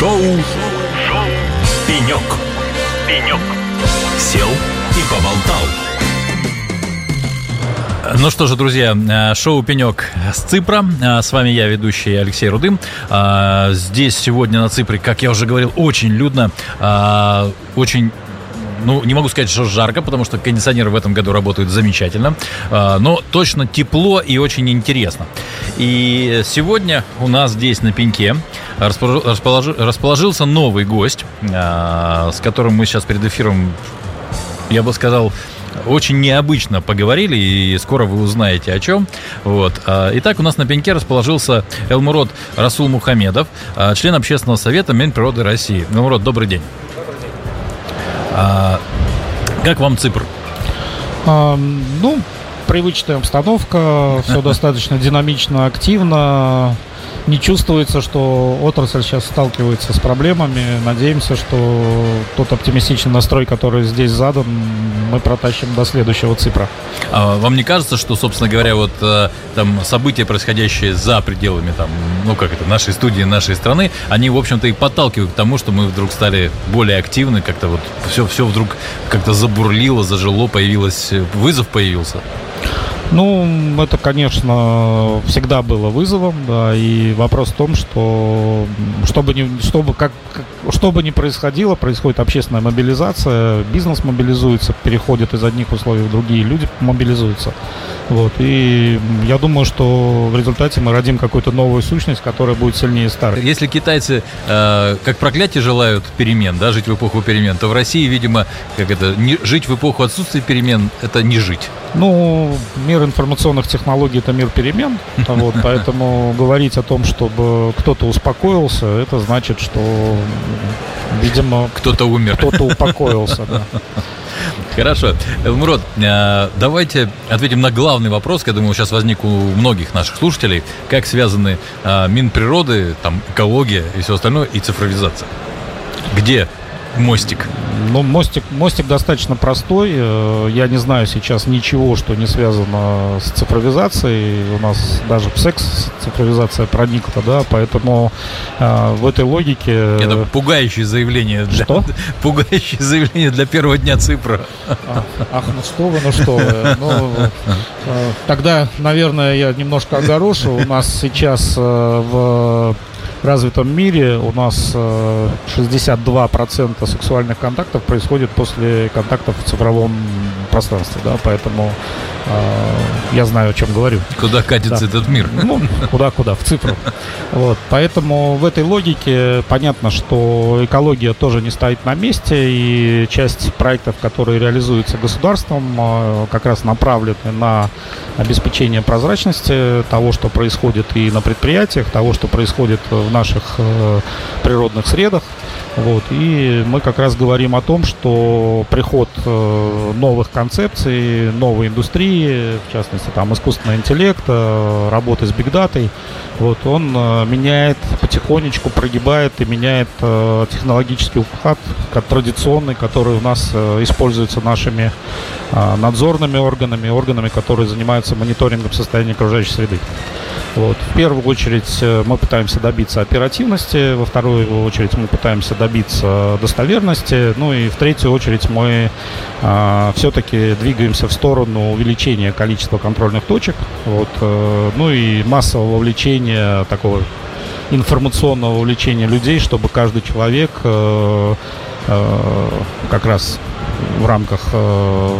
Шоу, Шоу. «Пенек». «Пенек». Сел и поболтал. Ну что же, друзья, э, шоу «Пенек» с Ципра. Э, с вами я, ведущий Алексей Рудым. Э, здесь сегодня на Ципре, как я уже говорил, очень людно, очень ну, не могу сказать, что жарко, потому что кондиционеры в этом году работают замечательно, но точно тепло и очень интересно. И сегодня у нас здесь на пеньке расположился новый гость, с которым мы сейчас перед эфиром, я бы сказал, очень необычно поговорили, и скоро вы узнаете о чем. Вот. А, итак, у нас на пеньке расположился Элмурод Расул Мухамедов, а, член общественного совета Минприроды России. Элмурод, добрый день. А, как вам Ципр? А, ну, привычная обстановка, все достаточно динамично, активно не чувствуется, что отрасль сейчас сталкивается с проблемами. Надеемся, что тот оптимистичный настрой, который здесь задан, мы протащим до следующего цифра. А вам не кажется, что, собственно говоря, вот э, там события, происходящие за пределами там, ну как это, нашей студии, нашей страны, они, в общем-то, и подталкивают к тому, что мы вдруг стали более активны, как-то вот все, все вдруг как-то забурлило, зажило, появилось, вызов появился? Ну, это, конечно, всегда было вызовом, да, и вопрос в том, что чтобы не, чтобы, как, что бы ни происходило, происходит общественная мобилизация, бизнес мобилизуется, переходит из одних условий в другие, люди мобилизуются. Вот, и я думаю, что в результате мы родим какую-то новую сущность, которая будет сильнее старой. Если китайцы э, как проклятие желают перемен, да, жить в эпоху перемен, то в России, видимо, как это, не, жить в эпоху отсутствия перемен, это не жить. Ну, мир информационных технологий – это мир перемен, вот, поэтому говорить о том, чтобы кто-то успокоился, это значит, что, видимо, кто-то умер. Кто-то упокоился, да. Хорошо. Элмурод, э, давайте ответим на главный вопрос, я думаю, сейчас возник у многих наших слушателей. Как связаны э, Минприроды, там, экология и все остальное, и цифровизация? Где мостик? Ну, мостик, мостик достаточно простой. Э, я не знаю сейчас ничего, что не связано с цифровизацией. У нас даже в секс цифровизация проникла, да, поэтому э, в этой логике... Это пугающее заявление. Для, что? Пугающее заявление для первого дня цифра. А, ах, ну что вы, ну что вы. Ну, э, тогда, наверное, я немножко огорошу. У нас сейчас э, в развитом мире у нас 62% э, сексуальных контактов происходит после контактов в цифровом пространстве, да, поэтому э, я знаю, о чем говорю. Куда катится да. этот мир? Ну, куда-куда, в цифру. Вот, поэтому в этой логике понятно, что экология тоже не стоит на месте, и часть проектов, которые реализуются государством, э, как раз направлены на обеспечение прозрачности того, что происходит и на предприятиях, того, что происходит в наших э, природных средах. Вот. И мы как раз говорим о том, что приход э, новых концепций, новой индустрии, в частности, там, искусственный интеллект, э, работы с бигдатой, вот, он э, меняет потихонечку, прогибает и меняет э, технологический уклад, как традиционный, который у нас э, используется нашими э, надзорными органами, органами, которые занимаются мониторингом состояния окружающей среды. Вот. В первую очередь э, мы пытаемся добиться оперативности, во вторую очередь мы пытаемся добиться достоверности, ну и в третью очередь мы э, все-таки двигаемся в сторону увеличения количества контрольных точек, вот, э, ну и массового вовлечения такого информационного увлечения людей, чтобы каждый человек э, э, как раз в рамках э,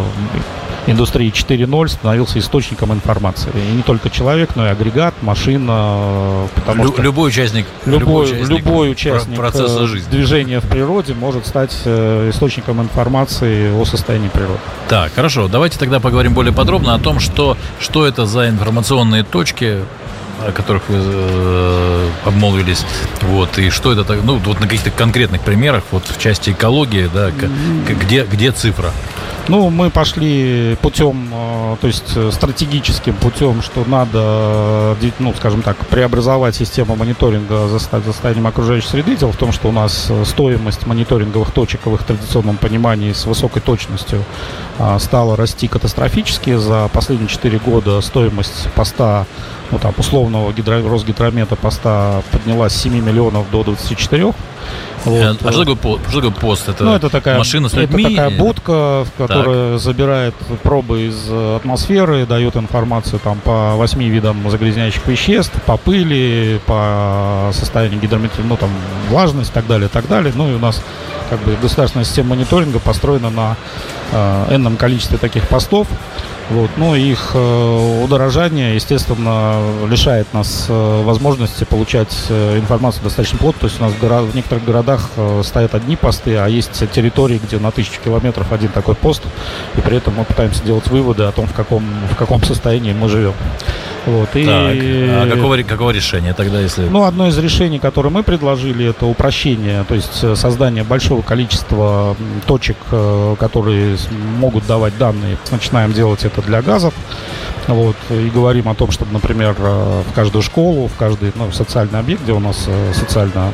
индустрии 4.0 становился источником информации. И не только человек, но и агрегат, машина. Потому Лю- что любой участник, любой, любой участник, любой участник процесса э, жизни. движения в природе может стать э, источником информации о состоянии природы. Так, хорошо. Давайте тогда поговорим более подробно о том, что, что это за информационные точки, о которых вы э, обмолвились, вот, и что это, ну, вот на каких-то конкретных примерах, вот в части экологии, да, где, где цифра? Ну, мы пошли путем, э, то есть э, стратегическим путем, что надо, э, ну, скажем так, преобразовать систему мониторинга за состоянием окружающей среды. Дело в том, что у нас стоимость мониторинговых точек в их традиционном понимании с высокой точностью стала расти катастрофически. За последние 4 года стоимость поста ну, там, условного гидро... Росгидромета поста поднялась с 7 миллионов до 24. Вот. А что такое, пост? что такое пост? Это, ну, это такая, машина с людьми? Это такая будка, которая так. забирает пробы из атмосферы, дает информацию там, по восьми видам загрязняющих веществ, по пыли, по состоянию гидрометрии, ну, там, влажность и так далее, и так далее. Ну, и у нас как бы государственная система мониторинга построена на э, энном количестве таких постов. Вот. Ну, их э, удорожание, естественно, лишает нас э, возможности получать э, информацию достаточно плотно. То есть у нас в, некоторых городах стоят одни посты, а есть территории, где на тысячу километров один такой пост. И при этом мы пытаемся делать выводы о том, в каком, в каком состоянии мы живем. Вот, и... Так, а какого, какого решения тогда, если... Ну, одно из решений, которое мы предложили, это упрощение, то есть э, создание большого количества точек, э, которые могут давать данные. Начинаем делать это для газов. Вот, и говорим о том, чтобы, например, э, в каждую школу, в каждый ну, социальный объект, где у нас социально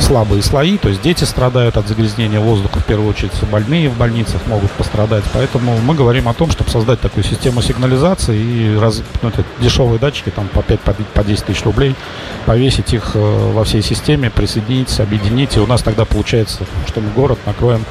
слабые слои, то есть дети страдают от загрязнения воздуха, в первую очередь больные в больницах могут пострадать, поэтому мы говорим о том, чтобы создать такую систему сигнализации и раз, ну, это дешевые датчики, там по 5, по 10 тысяч рублей, повесить их э, во всей системе, присоединить, объединить, и у нас тогда получается, что мы город накроем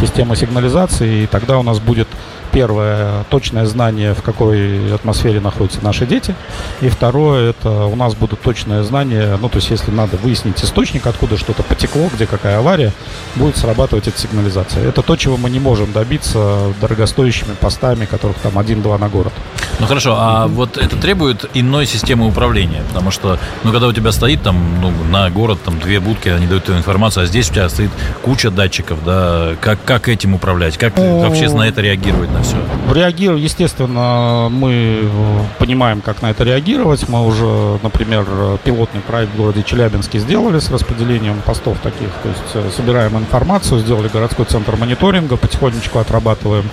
системой сигнализации, и тогда у нас будет первое, точное знание, в какой атмосфере находятся наши дети. И второе, это у нас будут точное знание, ну, то есть, если надо выяснить источник, откуда что-то потекло, где какая авария, будет срабатывать эта сигнализация. Это то, чего мы не можем добиться дорогостоящими постами, которых там один-два на город. Ну хорошо, а вот это требует иной системы управления, потому что, ну, когда у тебя стоит там, ну, на город там две будки, они дают эту информацию, а здесь у тебя стоит куча датчиков, да, как, как этим управлять, как вообще на это реагировать, на все? Реагировать, естественно, мы понимаем, как на это реагировать, мы уже, например, пилотный проект в городе Челябинске сделали с распределением постов таких, то есть э, собираем информацию, сделали городской центр мониторинга, потихонечку отрабатываем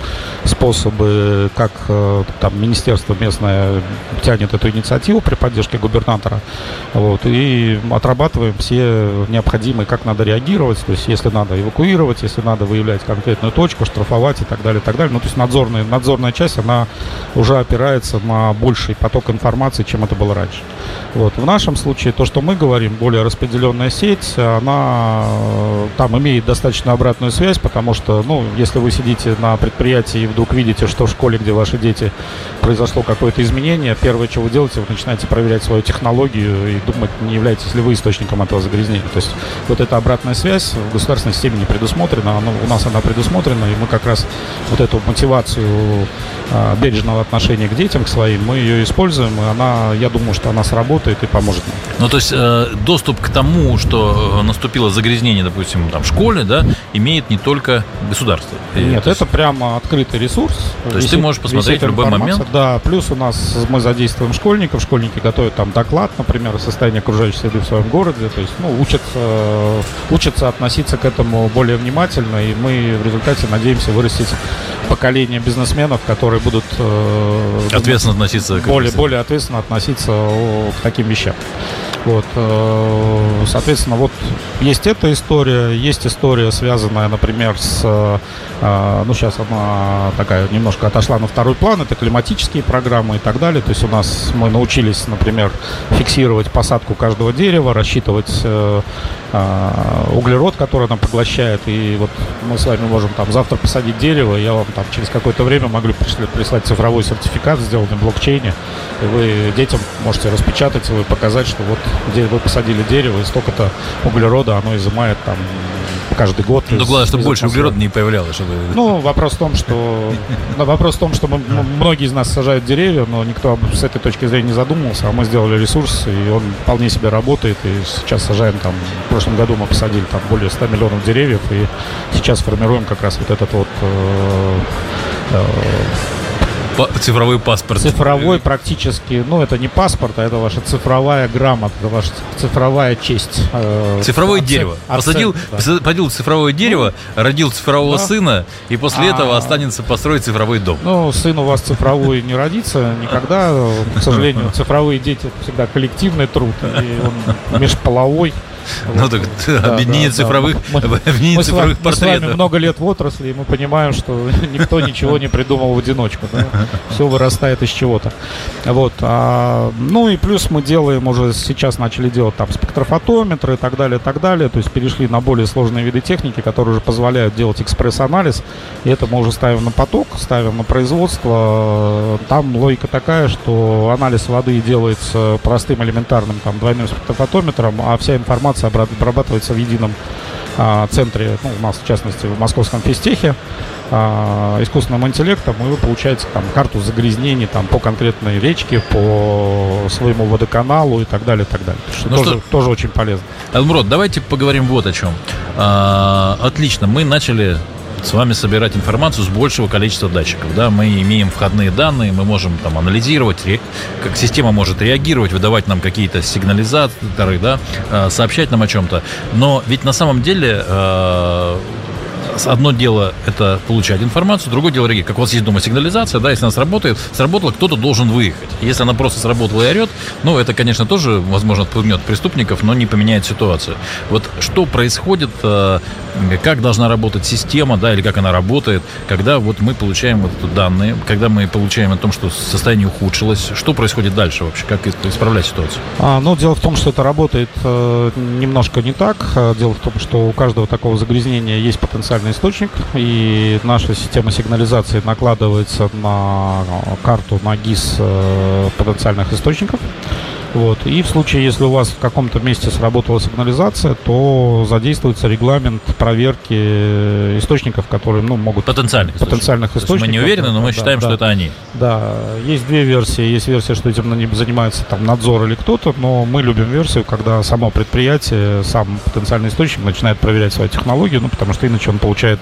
способы, как э, там министерство местное тянет эту инициативу при поддержке губернатора. Вот, и отрабатываем все необходимые, как надо реагировать. То есть, если надо эвакуировать, если надо выявлять конкретную точку, штрафовать и так далее, и так далее. Ну, то есть, надзорная, надзорная часть, она уже опирается на больший поток информации, чем это было раньше. Вот. В нашем случае, то, что мы говорим, более распределенная сеть, она там имеет достаточно обратную связь, потому что, ну, если вы сидите на предприятии и вдруг видите, что в школе, где ваши дети произошло какое-то изменение, первое, что вы делаете, вы начинаете проверять свою технологию и думать, не являетесь ли вы источником этого загрязнения. То есть вот эта обратная связь в государственной системе не предусмотрена, она, у нас она предусмотрена, и мы как раз вот эту мотивацию а, бережного отношения к детям, к своим, мы ее используем, и она, я думаю, что она сработает и поможет нам. Ну, то есть э, доступ к тому, что э, наступило загрязнение, допустим, там, в школе, да, имеет не только государство. Нет, это прямо открытый ресурс. То есть ты можешь посмотреть в любой момент? Да, плюс у нас мы задействуем школьников, школьники готовят там доклад, например, о состоянии окружающей среды в своем городе, то есть, ну, учатся, учатся относиться к этому более внимательно, и мы в результате надеемся вырастить поколение бизнесменов, которые будут э, ответственно относиться к более, более ответственно относиться к таким вещам. Вот, э, соответственно, вот есть эта история, есть история, связанная, например, с, э, ну, сейчас она такая немножко отошла на второй план, это климатические программы и так далее. То есть у нас мы научились, например, фиксировать посадку каждого дерева, рассчитывать э, углерод, который она поглощает. И вот мы с вами можем там завтра посадить дерево, я вам там через какое-то время могу прислать цифровой сертификат, сделанный в блокчейне. И вы детям можете распечатать его и показать, что вот где вы посадили дерево, и столько-то углерода оно изымает там каждый год. Ну, главное, чтобы больше углерода не появлялось. Чтобы... Ну, вопрос в том, что вопрос в том, что мы, многие из нас сажают деревья, но никто с этой точки зрения не задумывался, а мы сделали ресурс, и он вполне себе работает, и сейчас сажаем там, в прошлом году мы посадили там более 100 миллионов деревьев, и сейчас формируем как раз вот этот вот Цифровой паспорт. Цифровой практически, ну это не паспорт, а это ваша цифровая грамота, ваша цифровая честь. Э, цифровое оцен... дерево. Посадил, да. посадил цифровое дерево, ну, родил цифрового да. сына, и после а... этого останется построить цифровой дом. Ну, сын у вас цифровой не родится никогда. К сожалению, цифровые дети это всегда коллективный труд, и он межполовой. Ну так объединение цифровых объединение цифровых портретов. Мы с вами много лет в отрасли, и мы понимаем, что никто ничего не придумал в одиночку. Все вырастает из чего-то. Вот. А, ну и плюс мы делаем уже сейчас начали делать там спектрофотометры и так далее, и так далее. То есть перешли на более сложные виды техники, которые уже позволяют делать экспресс-анализ. И это мы уже ставим на поток, ставим на производство. Там логика такая, что анализ воды делается простым элементарным там двойным спектрофотометром, а вся информация обрабатывается в едином а, центре, ну, у нас в частности в московском физтехе, а, искусственным интеллектом, и вы получаете там карту загрязнений там, по конкретной речке, по своему водоканалу и так далее, и так далее. Что ну тоже, что... тоже очень полезно. Элмрод, давайте поговорим вот о чем. А, отлично, мы начали с вами собирать информацию с большего количества датчиков. Да? Мы имеем входные данные, мы можем там анализировать, как система может реагировать, выдавать нам какие-то сигнализаторы, да? А, сообщать нам о чем-то. Но ведь на самом деле а, одно дело это получать информацию, другое дело реагировать. Как у вас есть дома сигнализация, да, если она сработает, сработала, кто-то должен выехать. Если она просто сработала и орет, ну, это, конечно, тоже, возможно, отпугнет преступников, но не поменяет ситуацию. Вот что происходит, э, как должна работать система, да, или как она работает, когда вот мы получаем вот данные, когда мы получаем о том, что состояние ухудшилось, что происходит дальше вообще, как исправлять ситуацию? А, ну, дело в том, что это работает э, немножко не так. Дело в том, что у каждого такого загрязнения есть потенциальный локальный источник, и наша система сигнализации накладывается на карту на ГИС э, потенциальных источников. Вот. И в случае, если у вас в каком-то месте сработала сигнализация, то задействуется регламент проверки источников, которые ну, могут... Потенциальных, потенциальных источников. Мы не уверены, но мы да, считаем, да, что это они. Да, есть две версии. Есть версия, что этим занимается там надзор или кто-то, но мы любим версию, когда само предприятие, сам потенциальный источник начинает проверять свою технологию, ну, потому что иначе он получает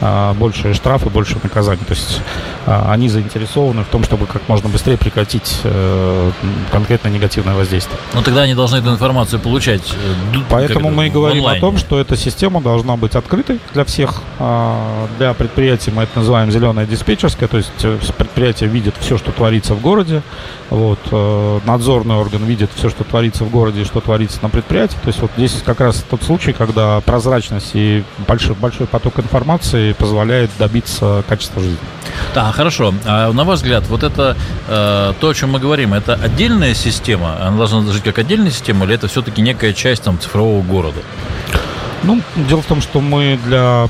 а, больше штрафы, больше наказаний. То есть а, они заинтересованы в том, чтобы как можно быстрее прекратить а, конкретно негативные негативное воздействие. Но тогда они должны эту информацию получать. Э, Поэтому мы и говорим онлайне. о том, что эта система должна быть открытой для всех. А, для предприятий мы это называем зеленая диспетчерская, то есть э, предприятие видит все, что творится в городе. Вот, э, надзорный орган видит все, что творится в городе и что творится на предприятии. То есть вот здесь как раз тот случай, когда прозрачность и большой, большой поток информации позволяет добиться качества жизни. Да, хорошо. А на ваш взгляд, вот это э, то, о чем мы говорим, это отдельная система? Она должна жить как отдельная система, или это все-таки некая часть там, цифрового города? Ну, дело в том, что мы для,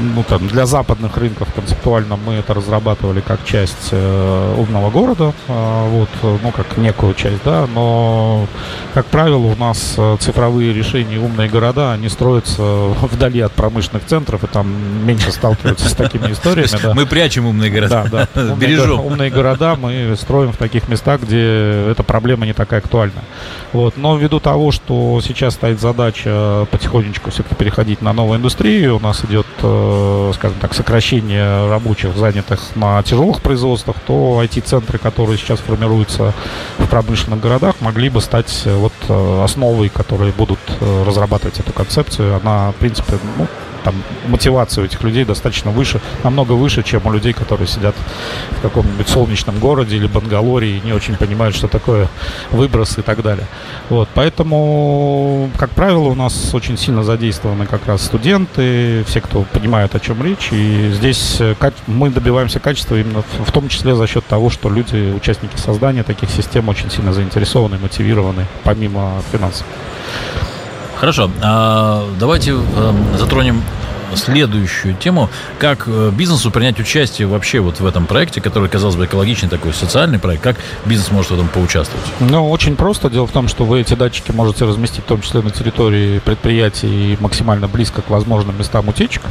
ну, там, для западных рынков концептуально мы это разрабатывали как часть э, умного города, э, вот, ну, как некую часть, да, но, как правило, у нас э, цифровые решения, умные города, они строятся вдали от промышленных центров, и там меньше сталкиваются с такими историями. Да. Мы прячем умные города, да, да. бережем. Умные города мы строим в таких местах, где эта проблема не такая актуальна. Вот. Но ввиду того, что сейчас стоит задача потихонечку все-таки переходить на новую индустрию. У нас идет, э, скажем так, сокращение рабочих, занятых на тяжелых производствах, то IT-центры, которые сейчас формируются в промышленных городах, могли бы стать э, вот э, основой, которые будут разрабатывать эту концепцию. Она, в принципе, ну, там мотивация у этих людей достаточно выше, намного выше, чем у людей, которые сидят в каком-нибудь солнечном городе или Бангалоре и не очень понимают, что такое выброс и так далее. Вот, поэтому, как правило, у нас очень сильно задействованы как раз студенты, все, кто понимают, о чем речь, и здесь э, мы добиваемся качества именно в том числе за счет того, что люди, участники создания таких систем, очень сильно заинтересованы, мотивированы, помимо финансов. Хорошо, а, давайте эм, затронем следующую тему. Как э, бизнесу принять участие вообще вот в этом проекте, который, казалось бы, экологичный такой социальный проект? Как бизнес может в этом поучаствовать? Ну, очень просто. Дело в том, что вы эти датчики можете разместить в том числе на территории предприятий и максимально близко к возможным местам утечек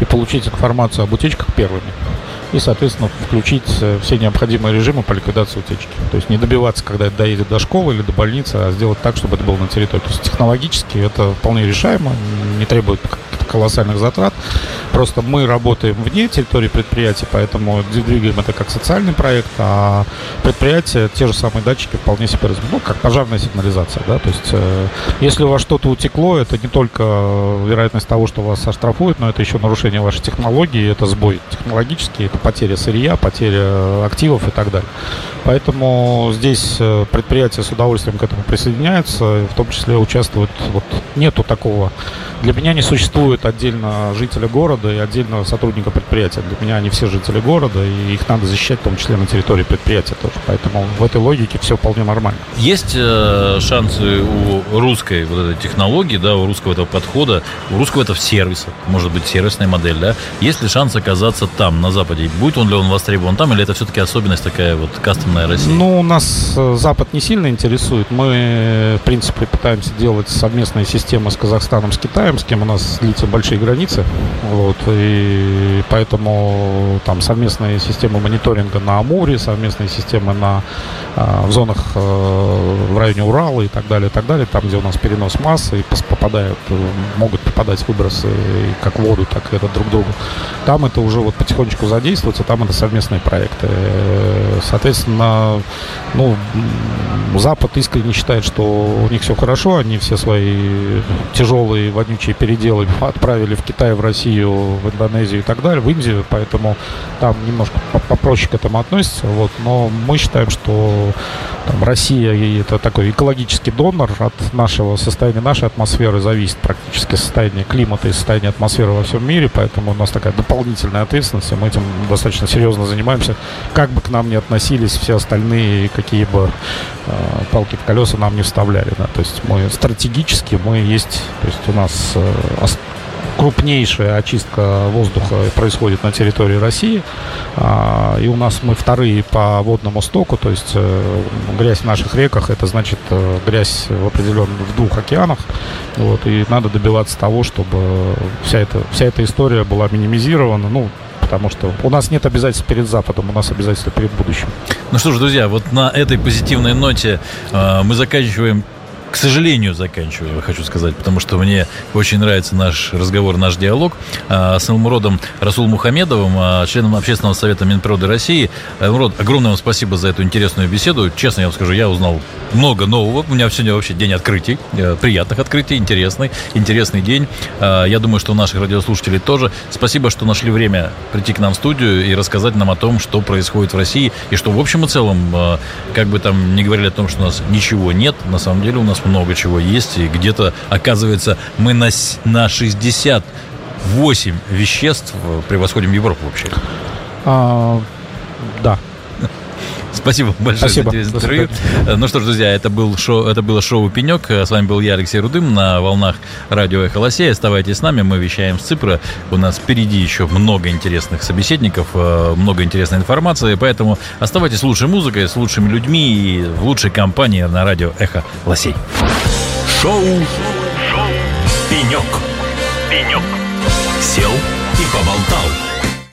и получить информацию об утечках первыми и, соответственно, включить э, все необходимые режимы по ликвидации утечки. То есть не добиваться, когда это доедет до школы или до больницы, а сделать так, чтобы это было на территории. То есть технологически это вполне решаемо, не требует колоссальных затрат. Просто мы работаем вне территории предприятия, поэтому двигаем это как социальный проект, а предприятие, те же самые датчики вполне себе ну, как пожарная сигнализация, да, то есть э, если у вас что-то утекло, это не только вероятность того, что вас оштрафуют, но это еще нарушение вашей технологии, это сбой технологический, это потеря сырья, потеря активов и так далее. Поэтому здесь э, предприятие с удовольствием к этому присоединяется, в том числе участвует, вот нету такого, для меня не существует отдельно жителя города и отдельного сотрудника предприятия. Для меня они все жители города, и их надо защищать, в том числе на территории предприятия тоже. Поэтому в этой логике все вполне нормально. Есть э, шансы у русской вот этой технологии, да, у русского этого подхода, у русского этого сервиса, может быть, сервисная модель, да? Есть ли шанс оказаться там, на Западе? Будет он ли он востребован там, или это все-таки особенность такая вот кастомная Россия? Ну, нас э, Запад не сильно интересует. Мы, в принципе, пытаемся делать совместные системы с Казахстаном, с Китаем, с кем у нас длится большие границы. Вот, и поэтому там совместные системы мониторинга на Амуре, совместные системы на, а, в зонах э, в районе Урала и так далее, и так далее, там, где у нас перенос массы и попадают, э, могут попадать выбросы как в воду, так и это друг другу. Там это уже вот потихонечку задействуется, там это совместные проекты. Соответственно, ну, Запад искренне считает, что у них все хорошо, они все свои тяжелые вонючие переделы отправили в Китай, в Россию, в Индонезию и так далее, в Индию, поэтому там немножко попроще к этому относятся, вот, но мы считаем, что там, Россия и это такой экологический донор от нашего состояния, нашей атмосферы зависит практически состояние климата и состояние атмосферы во всем мире, поэтому у нас такая дополнительная ответственность, и мы этим достаточно серьезно занимаемся, как бы к нам ни относились все остальные, какие бы э, палки в колеса нам не вставляли. Да. То есть мы стратегически, мы есть, то есть у нас э, крупнейшая очистка воздуха происходит на территории России. А, и у нас мы вторые по водному стоку, то есть э, грязь в наших реках, это значит э, грязь в определенных в двух океанах. Вот, и надо добиваться того, чтобы вся эта, вся эта история была минимизирована. Ну, потому что у нас нет обязательств перед Западом, у нас обязательства перед будущим. Ну что ж, друзья, вот на этой позитивной ноте э, мы заканчиваем к сожалению, заканчиваю, хочу сказать, потому что мне очень нравится наш разговор, наш диалог а, с Элмуродом Расул Мухамедовым, а, членом Общественного совета Минприроды России. Элмурод, огромное вам спасибо за эту интересную беседу. Честно я вам скажу, я узнал много нового. У меня сегодня вообще день открытий, э, приятных открытий, интересный, интересный день. А, я думаю, что у наших радиослушателей тоже. Спасибо, что нашли время прийти к нам в студию и рассказать нам о том, что происходит в России, и что в общем и целом, как бы там не говорили о том, что у нас ничего нет, на самом деле у нас нас много чего есть, и где-то, оказывается, мы на, на 68 веществ превосходим Европу вообще. А, да. Спасибо большое Спасибо. за интервью. Ну что ж, друзья, это, был шоу, это было шоу «Пенек». С вами был я, Алексей Рудым, на волнах радио «Эхо Лосей». Оставайтесь с нами, мы вещаем с Ципра. У нас впереди еще много интересных собеседников, э, много интересной информации, поэтому оставайтесь с лучшей музыкой, с лучшими людьми и в лучшей компании на радио «Эхо Лосей». Шоу, шоу «Пенек». «Пенек». Сел и поболтал.